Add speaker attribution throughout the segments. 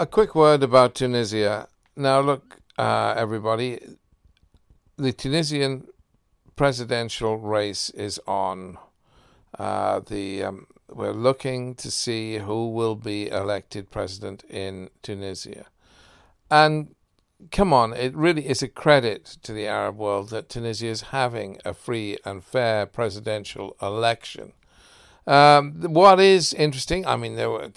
Speaker 1: a quick word about Tunisia. Now, look, uh, everybody, the Tunisian presidential race is on. Uh, the um, we're looking to see who will be elected president in Tunisia, and come on, it really is a credit to the Arab world that Tunisia is having a free and fair presidential election. Um, what is interesting, I mean, there were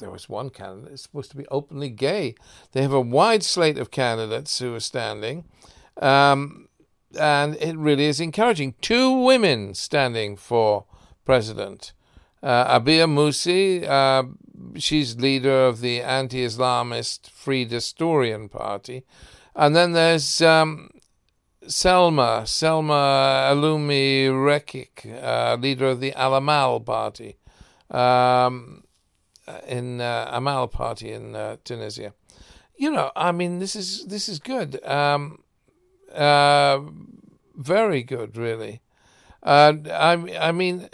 Speaker 1: there was one candidate supposed to be openly gay. They have a wide slate of candidates who are standing, um, and it really is encouraging. Two women standing for president. Uh, Abir Moussi, uh, she's leader of the anti-Islamist Free Destourian Party, and then there's um, Selma, Selma Elloumi Rekik, uh, leader of the Al Amal Party. Um, in uh, Amal party in uh, Tunisia. You know, I mean, this is this is good. Um, uh, very good, really. Uh, I I mean,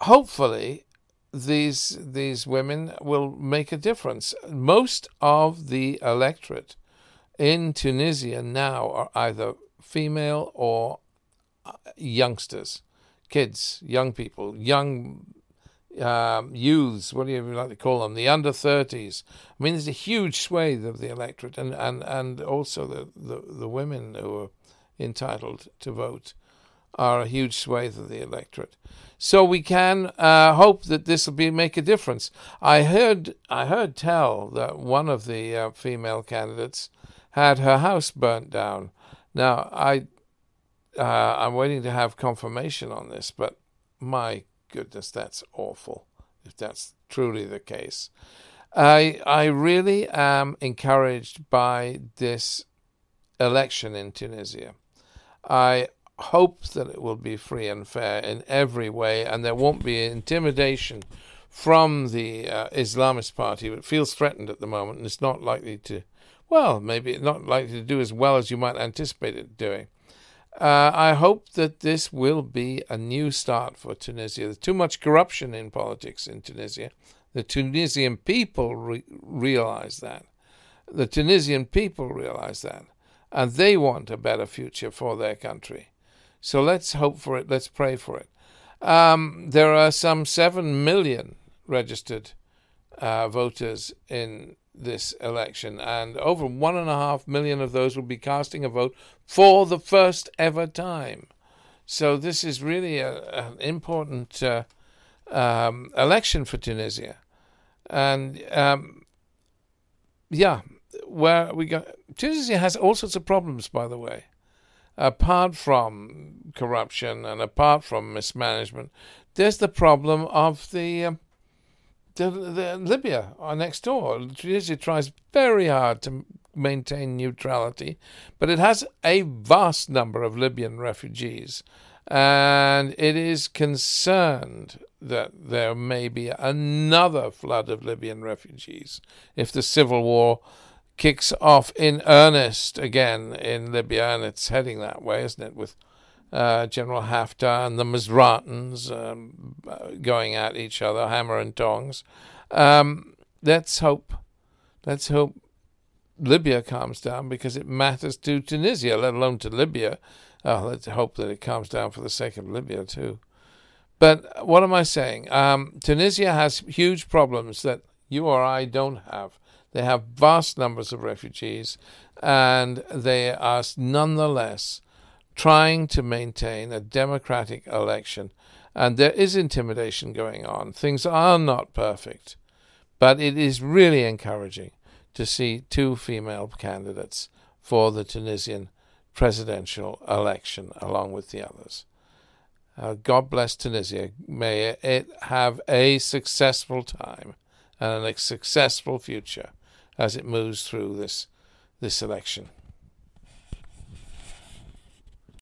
Speaker 1: hopefully, these these women will make a difference. Most of the electorate in Tunisia now are either female or uh, youngsters, kids, young people, young um, youths, what do you like to call them, the under 30s. I mean, there's a huge swathe of the electorate and, and, and also the, the, the women who are entitled to vote are a huge swathe of the electorate. So we can uh, hope that this will be make a difference. I heard I heard tell that one of the uh, female candidates had her house burnt down. Now I uh, I'm waiting to have confirmation on this, but my goodness, that's awful if that's truly the case. I I really am encouraged by this election in Tunisia. I hope that it will be free and fair in every way, and there won't be intimidation from the uh, Islamist party, which feels threatened at the moment and is not likely to, well, maybe not likely to do as well as you might anticipate it doing. Uh, I hope that this will be a new start for Tunisia. There's too much corruption in politics in Tunisia. The Tunisian people re- realize that. The Tunisian people realize that. And they want a better future for their country. So let's hope for it. Let's pray for it. Um, there are some 7 million registered uh, voters in this election, and over one and a half million of those will be casting a vote for the first ever time. So this is really a, an important uh, um, election for Tunisia, and um, yeah, where we got Tunisia has all sorts of problems, by the way. Apart from corruption and apart from mismanagement, there's the problem of the um, the, the Libya are next door. Tunisia tries very hard to maintain neutrality, but it has a vast number of Libyan refugees, and it is concerned that there may be another flood of Libyan refugees if the civil war kicks off in earnest again in Libya, and it's heading that way, isn't it? With uh, General Haftar and the Misratans um, going at each other, hammer and tongs. Um, let's hope, let's hope Libya calms down because it matters to Tunisia, let alone to Libya. Oh, let's hope that it calms down for the sake of Libya too. But what am I saying? Um, Tunisia has huge problems that you or I don't have. They have vast numbers of refugees, and they are nonetheless trying to maintain a democratic election. And there is intimidation going on. Things are not perfect. But it is really encouraging to see two female candidates for the Tunisian presidential election along with the others. Uh, God bless Tunisia. May it have a successful time and a successful future as it moves through this this election.